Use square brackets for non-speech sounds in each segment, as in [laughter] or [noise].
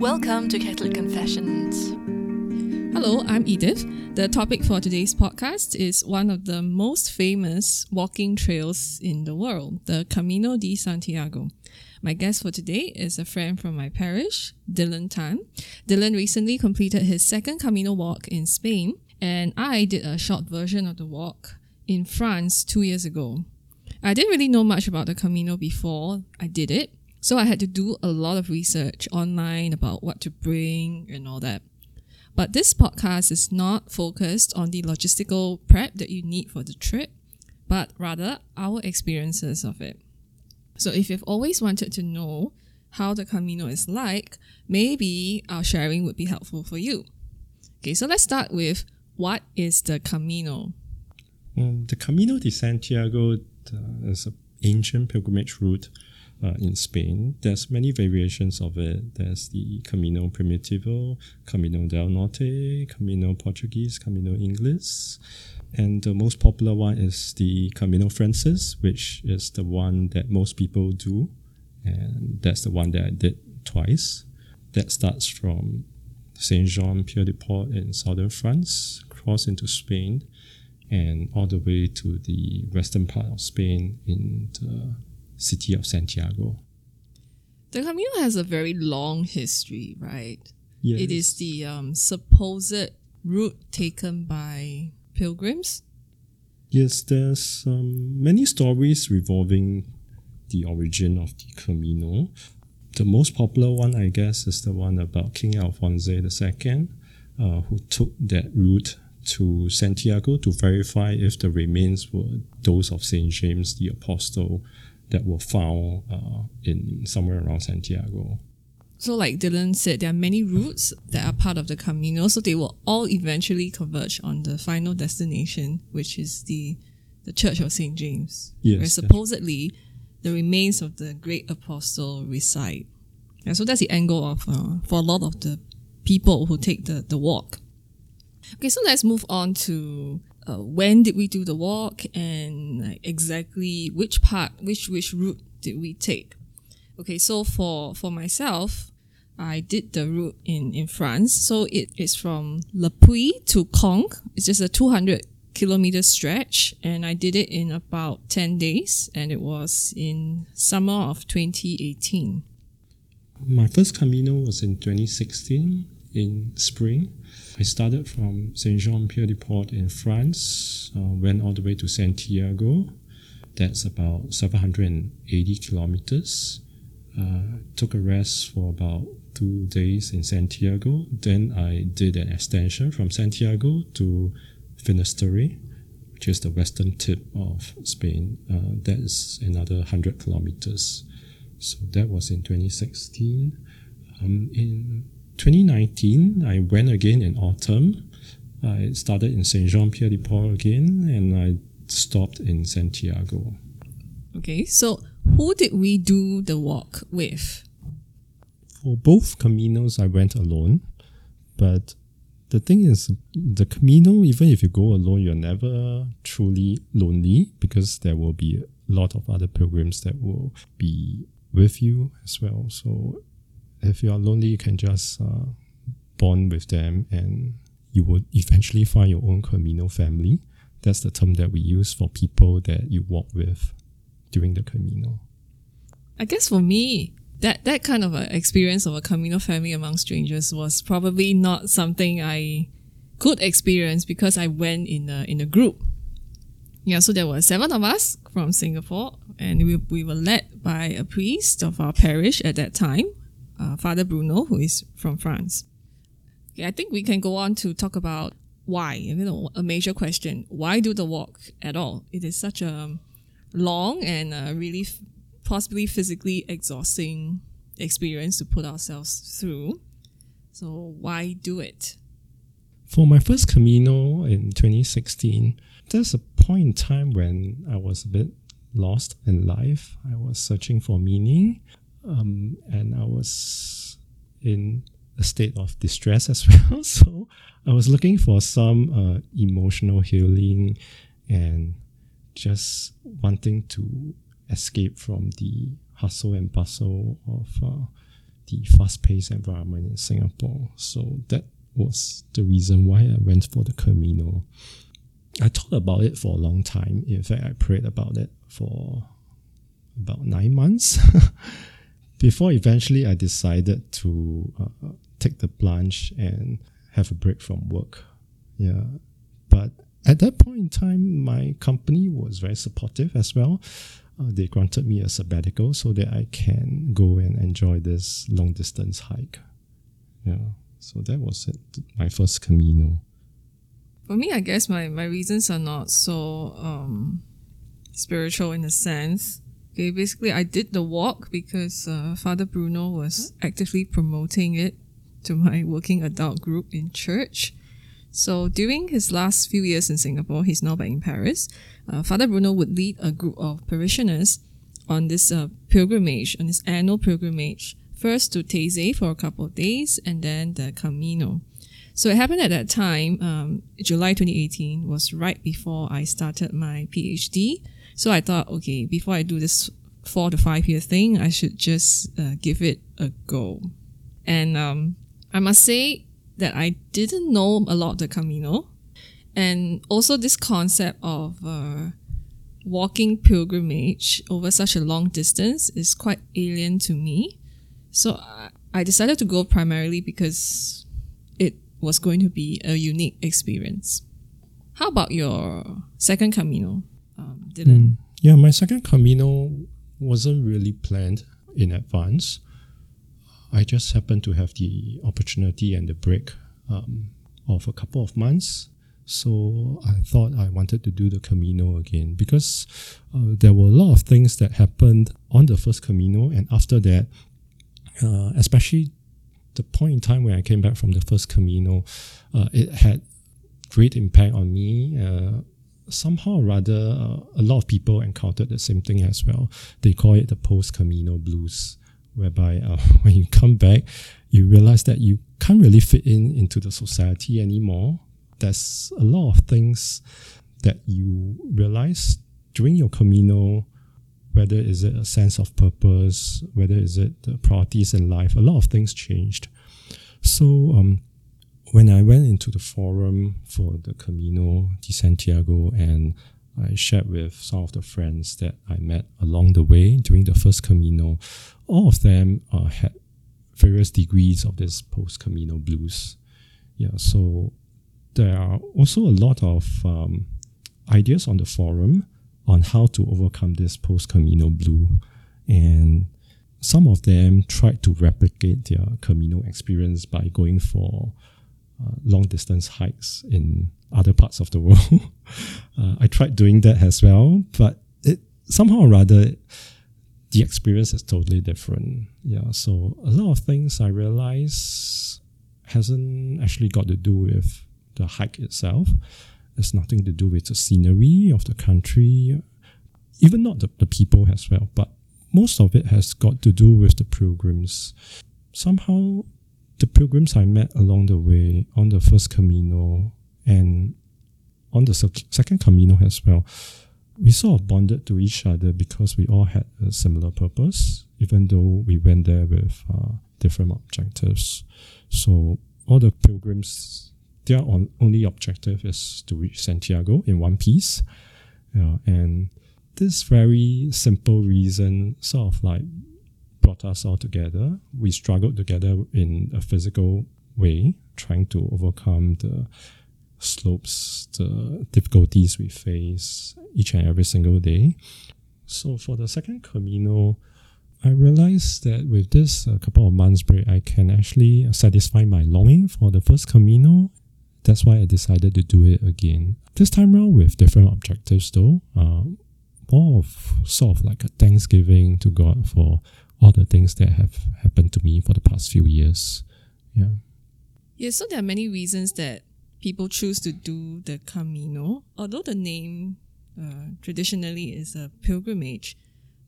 Welcome to Catholic Confessions. Hello, I'm Edith. The topic for today's podcast is one of the most famous walking trails in the world, the Camino de Santiago. My guest for today is a friend from my parish, Dylan Tan. Dylan recently completed his second Camino walk in Spain, and I did a short version of the walk in France two years ago. I didn't really know much about the Camino before I did it, so I had to do a lot of research online about what to bring and all that. But this podcast is not focused on the logistical prep that you need for the trip, but rather our experiences of it. So if you've always wanted to know how the Camino is like, maybe our sharing would be helpful for you. Okay, so let's start with what is the Camino? Um, the Camino de Santiago uh, is an ancient pilgrimage route uh, in Spain. There's many variations of it. There's the Camino Primitivo, Camino del Norte, Camino Portuguese, Camino English. And the most popular one is the Camino Frances, which is the one that most people do. And that's the one that I did twice. That starts from Saint Jean Pied de Port in southern France, cross into Spain, and all the way to the western part of Spain in the city of Santiago. The Camino has a very long history, right? Yes. It is the um, supposed route taken by pilgrims. Yes, there's um, many stories revolving the origin of the Camino. The most popular one, I guess, is the one about King Alphonse II, uh, who took that route to Santiago to verify if the remains were those of Saint James the Apostle that were found uh, in somewhere around Santiago. So, like Dylan said, there are many routes that are part of the Camino, so they will all eventually converge on the final destination, which is the the Church of Saint James, Yes, where supposedly the remains of the great apostle reside. Yeah, so that's the angle of uh, for a lot of the people who take the the walk. Okay, so let's move on to uh, when did we do the walk and like, exactly which part, which which route did we take? Okay, so for for myself, I did the route in in France. So it is from Le Puy to Conques. It's just a 200 kilometer stretch, and I did it in about 10 days, and it was in summer of 2018. My first Camino was in 2016 in spring. I started from Saint Jean Pied de Port in France, uh, went all the way to Santiago. That's about 780 kilometers. Uh, took a rest for about two days in Santiago. Then I did an extension from Santiago to Finisterre, which is the western tip of Spain. Uh, that is another 100 kilometers. So that was in 2016. Um, in 2019, I went again in autumn. I started in Saint Jean Pierre de Port again, and I stopped in Santiago. Okay, so who did we do the walk with? For both Caminos, I went alone, but the thing is, the Camino, even if you go alone, you're never truly lonely because there will be a lot of other pilgrims that will be with you as well. So if you are lonely, you can just uh, bond with them and you would eventually find your own Camino family. That's the term that we use for people that you walk with during the Camino. I guess for me, that that kind of a experience of a Camino family among strangers was probably not something I could experience because I went in a in a group. Yeah, so there were seven of us from Singapore, and we we were led by a priest of our parish at that time, uh, Father Bruno, who is from France. Okay, I think we can go on to talk about why. You know, a major question: Why do the walk at all? It is such a long and uh, really f- possibly physically exhausting experience to put ourselves through. So why do it? For my first Camino in 2016, there's a point in time when I was a bit lost in life. I was searching for meaning, um, and I was in a state of distress as [laughs] well. So I was looking for some uh, emotional healing and just wanting to escape from the hustle and bustle of uh, the fast-paced environment in Singapore. So that was the reason why I went for the Camino. I thought about it for a long time. In fact, I prayed about it for about nine months [laughs] before eventually I decided to uh, take the plunge and have a break from work. Yeah. But at that point in time, my company was very supportive as well. Uh, they granted me a sabbatical so that I can go and enjoy this long distance hike. Yeah. So that was it, my first Camino. For me, I guess my, my reasons are not so um, spiritual in a sense. Okay, basically, I did the walk because uh, Father Bruno was actively promoting it to my working adult group in church. So during his last few years in Singapore, he's now back in Paris. Uh, Father Bruno would lead a group of parishioners on this uh, pilgrimage, on this annual pilgrimage, first to Taizé for a couple of days and then the Camino. So it happened at that time, um, July 2018 was right before I started my PhD. So I thought, okay, before I do this four to five year thing, I should just uh, give it a go. And um, I must say that I didn't know a lot of the Camino. And also this concept of uh, walking pilgrimage over such a long distance is quite alien to me. So I, I decided to go primarily because it was going to be a unique experience. How about your second Camino, um, Dylan? Mm, yeah, my second Camino wasn't really planned in advance. I just happened to have the opportunity and the break um, of a couple of months. So I thought I wanted to do the Camino again because uh, there were a lot of things that happened on the first Camino, and after that, uh, especially the point in time when I came back from the first Camino, uh, it had great impact on me. Somehow or rather, uh, a lot of people encountered the same thing as well. They call it the post Camino blues whereby uh, [laughs] when you come back, you realize that you can't really fit in into the society anymore. There's a lot of things that you realize during your Camino, whether is it a sense of purpose, whether is it the priorities in life, a lot of things changed. So um, when I went into the forum for the Camino de Santiago and I shared with some of the friends that I met along the way during the first Camino. All of them uh, had various degrees of this post Camino blues. Yeah, so there are also a lot of um, ideas on the forum on how to overcome this post Camino blue, and some of them tried to replicate their Camino experience by going for uh, long distance hikes in other parts of the [laughs] world. uh, I tried doing that as well, but it somehow or rather the experience is totally different. Yeah, so a lot of things I realize hasn't actually got to do with the hike itself. It's nothing to do with the scenery of the country, even not the, the people as well, but most of it has got to do with the pilgrims. Somehow, the pilgrims I met along the way on the first Camino and on the second Camino as well, we sort of bonded to each other because we all had a similar purpose, even though we went there with uh, different objectives. So all the pilgrims, their only objective is to reach Santiago in one piece. Yeah, and this very simple reason sort of like brought us all together. We struggled together in a physical way, trying to overcome the slopes, the difficulties we face each and every single day. So for the second Camino, I realized that with this a couple of months break, I can actually satisfy my longing for the first Camino. That's why I decided to do it again. This time around with different objectives though. Uh, more of sort of like a thanksgiving to God for all the things that have happened to me for the past few years. Yeah. Yeah, so there are many reasons that people choose to do the Camino. Although the name uh, traditionally is a pilgrimage,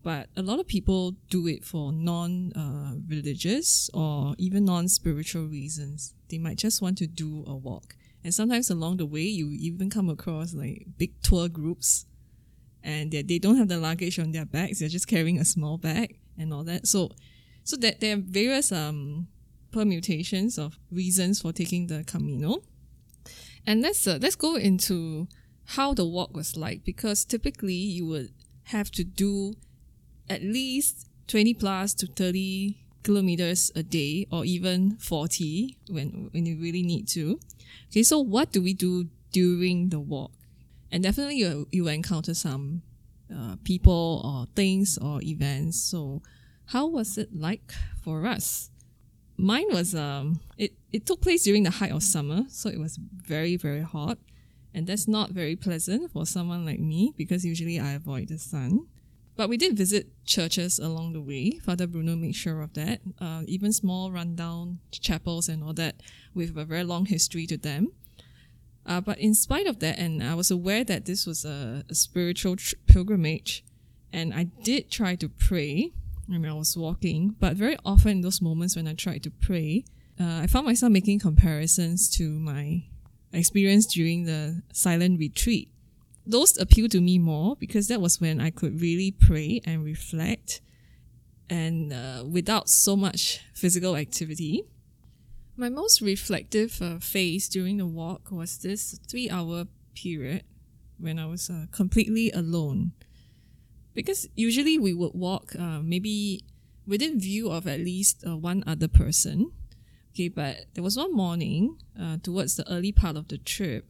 but a lot of people do it for non uh, religious or even non spiritual reasons. They might just want to do a walk. And sometimes along the way, you even come across like big tour groups and they, they don't have the luggage on their backs, they're just carrying a small bag and all that. So So that there are various um, permutations of reasons for taking the Camino. And let's uh, let's go into how the walk was like because typically you would have to do at least 20 plus to 30 kilometers a day or even 40 when when you really need to. Okay, so what do we do during the walk? And definitely you you encounter some uh, people or things or events. So how was it like for us? Mine was um it, it took place during the height of summer, so it was very, very hot. And that's not very pleasant for someone like me because usually I avoid the sun. But we did visit churches along the way. Father Bruno made sure of that. Uh, even small rundown chapels and all that with a very long history to them. Uh, but in spite of that, and I was aware that this was a, a spiritual tr- pilgrimage, and I did try to pray I mean, I was walking. But very often in those moments when I tried to pray, uh, I found myself making comparisons to my experience during the silent retreat. Those appeal to me more because that was when I could really pray and reflect and uh, without so much physical activity. My most reflective uh, phase during the walk was this three hour period when I was uh, completely alone. Because usually we would walk uh, maybe within view of at least uh, one other person. Okay, but there was one morning uh, towards the early part of the trip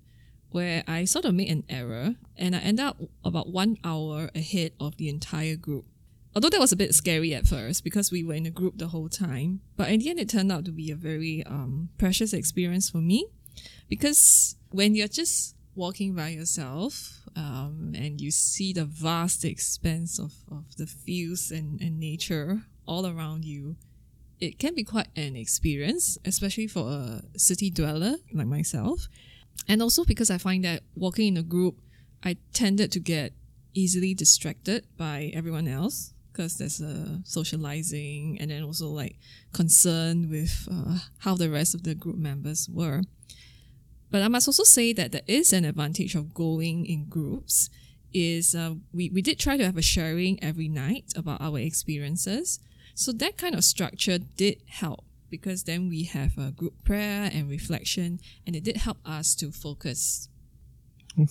where I sort of made an error and I ended up about one hour ahead of the entire group. Although that was a bit scary at first because we were in a group the whole time, but in the end it turned out to be a very um, precious experience for me because when you're just walking by yourself um, and you see the vast expanse of, of the fields and, and nature all around you, it can be quite an experience, especially for a city dweller like myself. And also because I find that walking in a group, I tended to get easily distracted by everyone else because there's a socializing and then also like concern with uh, how the rest of the group members were. But I must also say that there is an advantage of going in groups. Is uh, we we did try to have a sharing every night about our experiences, so that kind of structure did help because then we have a group prayer and reflection, and it did help us to focus.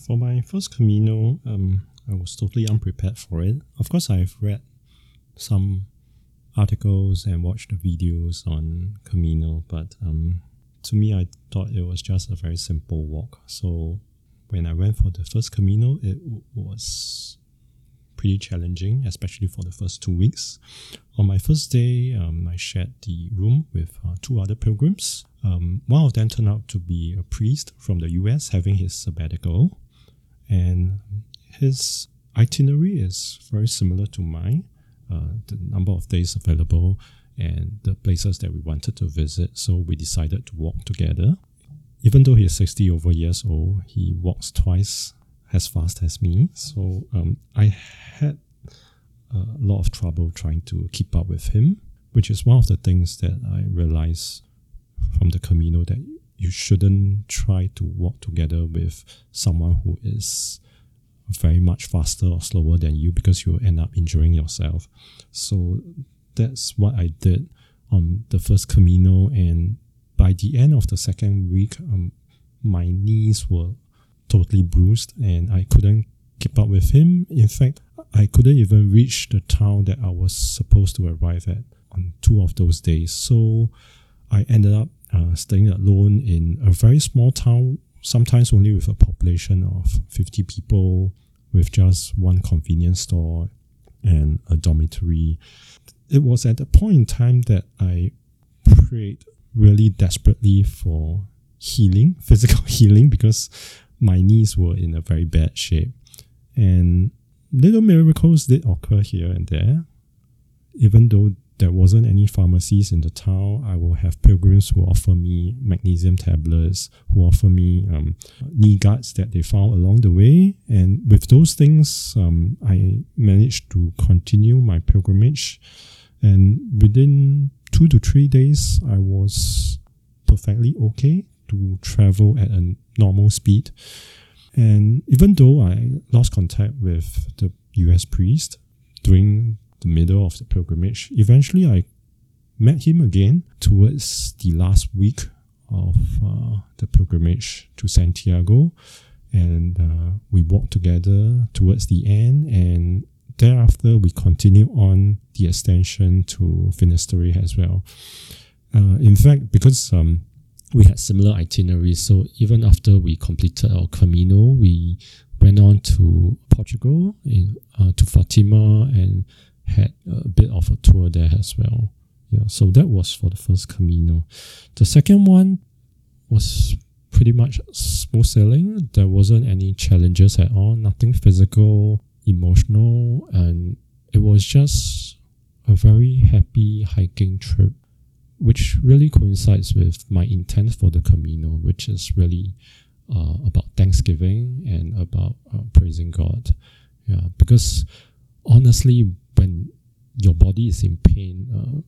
For my first Camino, um, I was totally unprepared for it. Of course, I've read some articles and watched the videos on Camino, but um, to me, I thought it was just a very simple walk. So when I went for the first Camino, it w- was pretty challenging, especially for the first two weeks. On my first day, um, I shared the room with uh, two other pilgrims. Um, one of them turned out to be a priest from the US having his sabbatical, and his itinerary is very similar to mine. Uh, the number of days available and the places that we wanted to visit. So we decided to walk together. Even though he's 60 over years old, he walks twice as fast as me. So um, I had a lot of trouble trying to keep up with him, which is one of the things that I realized from the Camino that you shouldn't try to walk together with someone who is very much faster or slower than you because you'll end up injuring yourself. So that's what I did on the first Camino. And by the end of the second week, um, my knees were totally bruised and I couldn't keep up with him. In fact, I couldn't even reach the town that I was supposed to arrive at on two of those days. So I ended up uh, staying alone in a very small town, sometimes only with a population of 50 people, with just one convenience store and a dormitory. It was at the point in time that I prayed really desperately for healing, [laughs] physical healing, because my knees were in a very bad shape. And little miracles did occur here and there. Even though there wasn't any pharmacies in the town, I will have pilgrims who offer me magnesium tablets, who offer me um, knee guards that they found along the way. And with those things, um, I managed to continue my pilgrimage. And within two to three days, I was perfectly okay to travel at a normal speed. And even though I lost contact with the US priest during the middle of the pilgrimage, eventually I met him again towards the last week of uh, the pilgrimage to Santiago, and uh, we walked together towards the end. And thereafter, we continued on the extension to Finisterre as well. Uh, in fact, because um, we had similar itineraries, so even after we completed our Camino, we went on to Portugal, in, uh, to Fatima, and had a bit of a tour there as well. Yeah, so that was for the first Camino. The second one was pretty much smooth sailing. There wasn't any challenges at all, nothing physical, emotional, and it was just a very happy hiking trip, which really coincides with my intent for the Camino, which is really uh, about Thanksgiving and about uh, praising God. Yeah, because honestly, when your body is in pain, uh,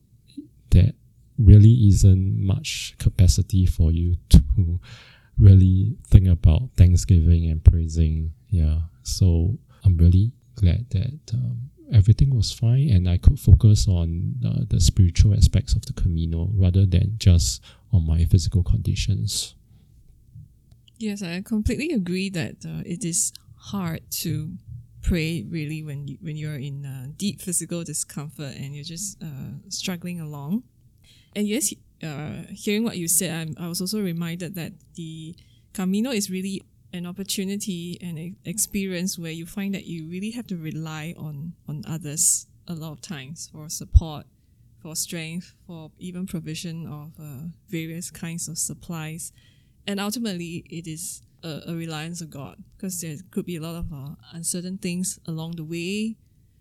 really isn't much capacity for you [laughs] to really think about Thanksgiving and praising. Yeah, so I'm really glad that um, everything was fine and I could focus on uh, the spiritual aspects of the Camino rather than just on my physical conditions. Yes, I completely agree that uh, it is hard to pray really when you, when you're in uh, deep physical discomfort and you're just uh, struggling along. And yes, uh, hearing what you said, I'm, I was also reminded that the Camino is really an opportunity and an experience where you find that you really have to rely on on others a lot of times for support, for strength, for even provision of uh, various kinds of supplies and ultimately it is a, a reliance on God because there could be a lot of uh, uncertain things along the way.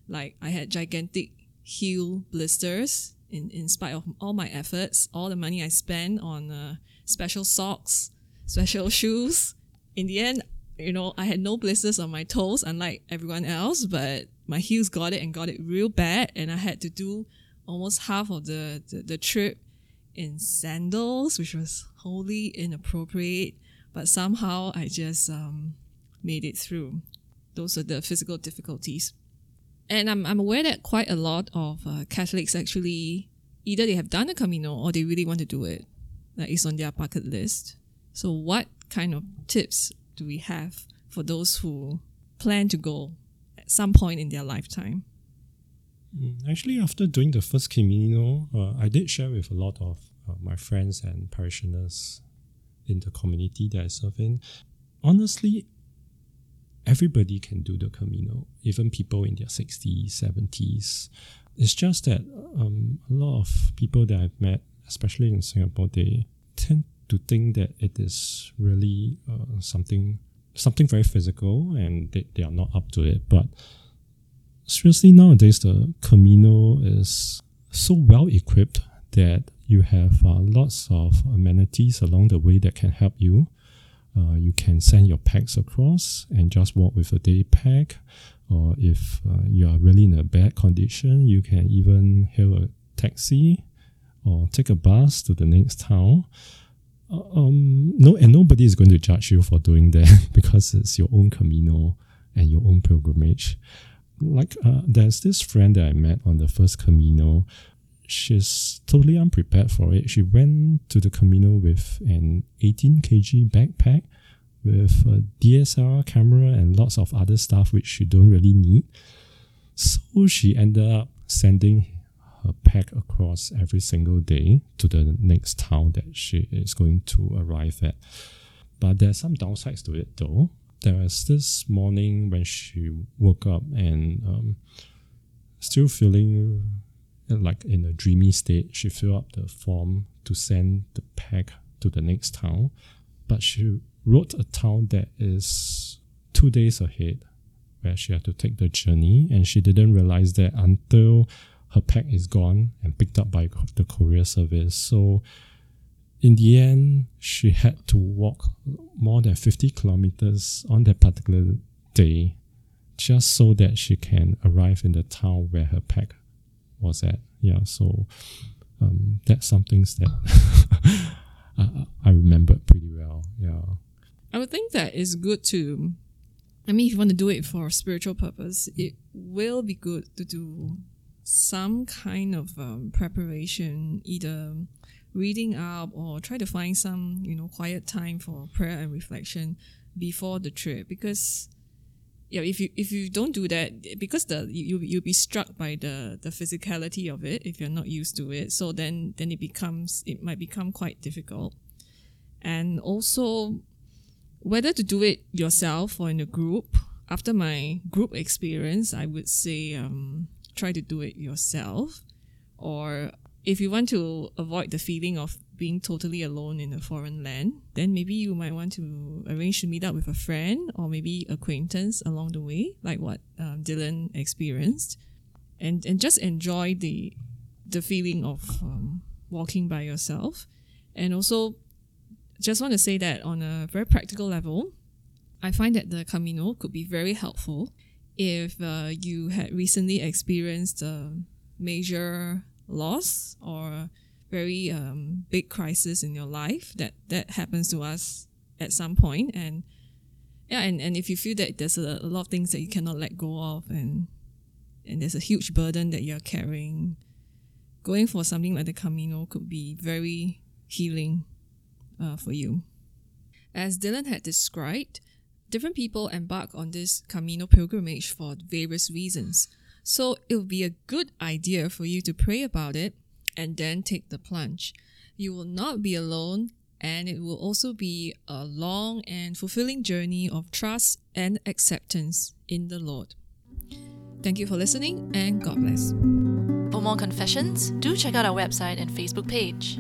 Like I had gigantic heel blisters in, in spite of all my efforts, all the money I spent on uh, special socks, special [laughs] shoes. In the end, you know, I had no blisters on my toes, unlike everyone else, but my heels got it and got it real bad. And I had to do almost half of the, the, the trip in sandals, which was wholly inappropriate, but somehow I just um, made it through. Those are the physical difficulties. And I'm, I'm aware that quite a lot of uh, Catholics actually either they have done the Camino or they really want to do it. That is on their bucket list. So, what kind of tips do we have for those who plan to go at some point in their lifetime? Mm, actually, after doing the first Camino, uh, I did share with a lot of uh, my friends and parishioners in the community that I serve in. Honestly, everybody can do the Camino, even people in their 60s, 70s. It's just that um, a lot of people that I've met, especially in Singapore, they tend to think that it is really uh, something something very physical and they, they are not up to it. But seriously, nowadays, the Camino is so well equipped that you have uh, lots of amenities along the way that can help you. Uh, you can send your packs across and just walk with a day pack. Or if uh, you are really in a bad condition, you can even hail a taxi or take a bus to the next town. Uh, um, no, and nobody is going to judge you for doing that [laughs] because it's your own Camino and your own pilgrimage. Like, uh, there's this friend that I met on the first Camino she's totally unprepared for it. She went to the Camino with an 18 kg backpack with a DSLR camera and lots of other stuff which she don't really need. So she ended up sending her pack across every single day to the next town that she is going to arrive at. But there's some downsides to it though. There was this morning when she woke up and um, still feeling like in a dreamy state, she filled up the form to send the pack to the next town. But she wrote a town that is two days ahead where she had to take the journey, and she didn't realize that until her pack is gone and picked up by the courier service. So, in the end, she had to walk more than 50 kilometers on that particular day just so that she can arrive in the town where her pack was at. Yeah, so um, that's something that [laughs] I, I remember pretty well. Yeah. I would think that it's good to, I mean, if you want to do it for a spiritual purpose, it will be good to do some kind of um, preparation, either reading up or try to find some, you know, quiet time for prayer and reflection before the trip because yeah, if you if you don't do that, because the you you'll be struck by the the physicality of it if you're not used to it. So then then it becomes it might become quite difficult, and also whether to do it yourself or in a group. After my group experience, I would say um, try to do it yourself, or if you want to avoid the feeling of being totally alone in a foreign land, then maybe you might want to arrange to meet up with a friend or maybe acquaintance along the way, like what um, Dylan experienced, and and just enjoy the the feeling of um, walking by yourself, and also just want to say that on a very practical level, I find that the Camino could be very helpful if uh, you had recently experienced a major loss or very um, big crisis in your life that that happens to us at some point. And yeah and, and if you feel that there's a, a lot of things that you cannot let go of and and there's a huge burden that you're carrying going for something like the camino could be very healing uh, for you. As dylan had described different people embark on this camino pilgrimage for various reasons so it would be a good idea for you to pray about it and then take the plunge. You will not be alone, and it will also be a long and fulfilling journey of trust and acceptance in the Lord. Thank you for listening, and God bless. For more confessions, do check out our website and Facebook page.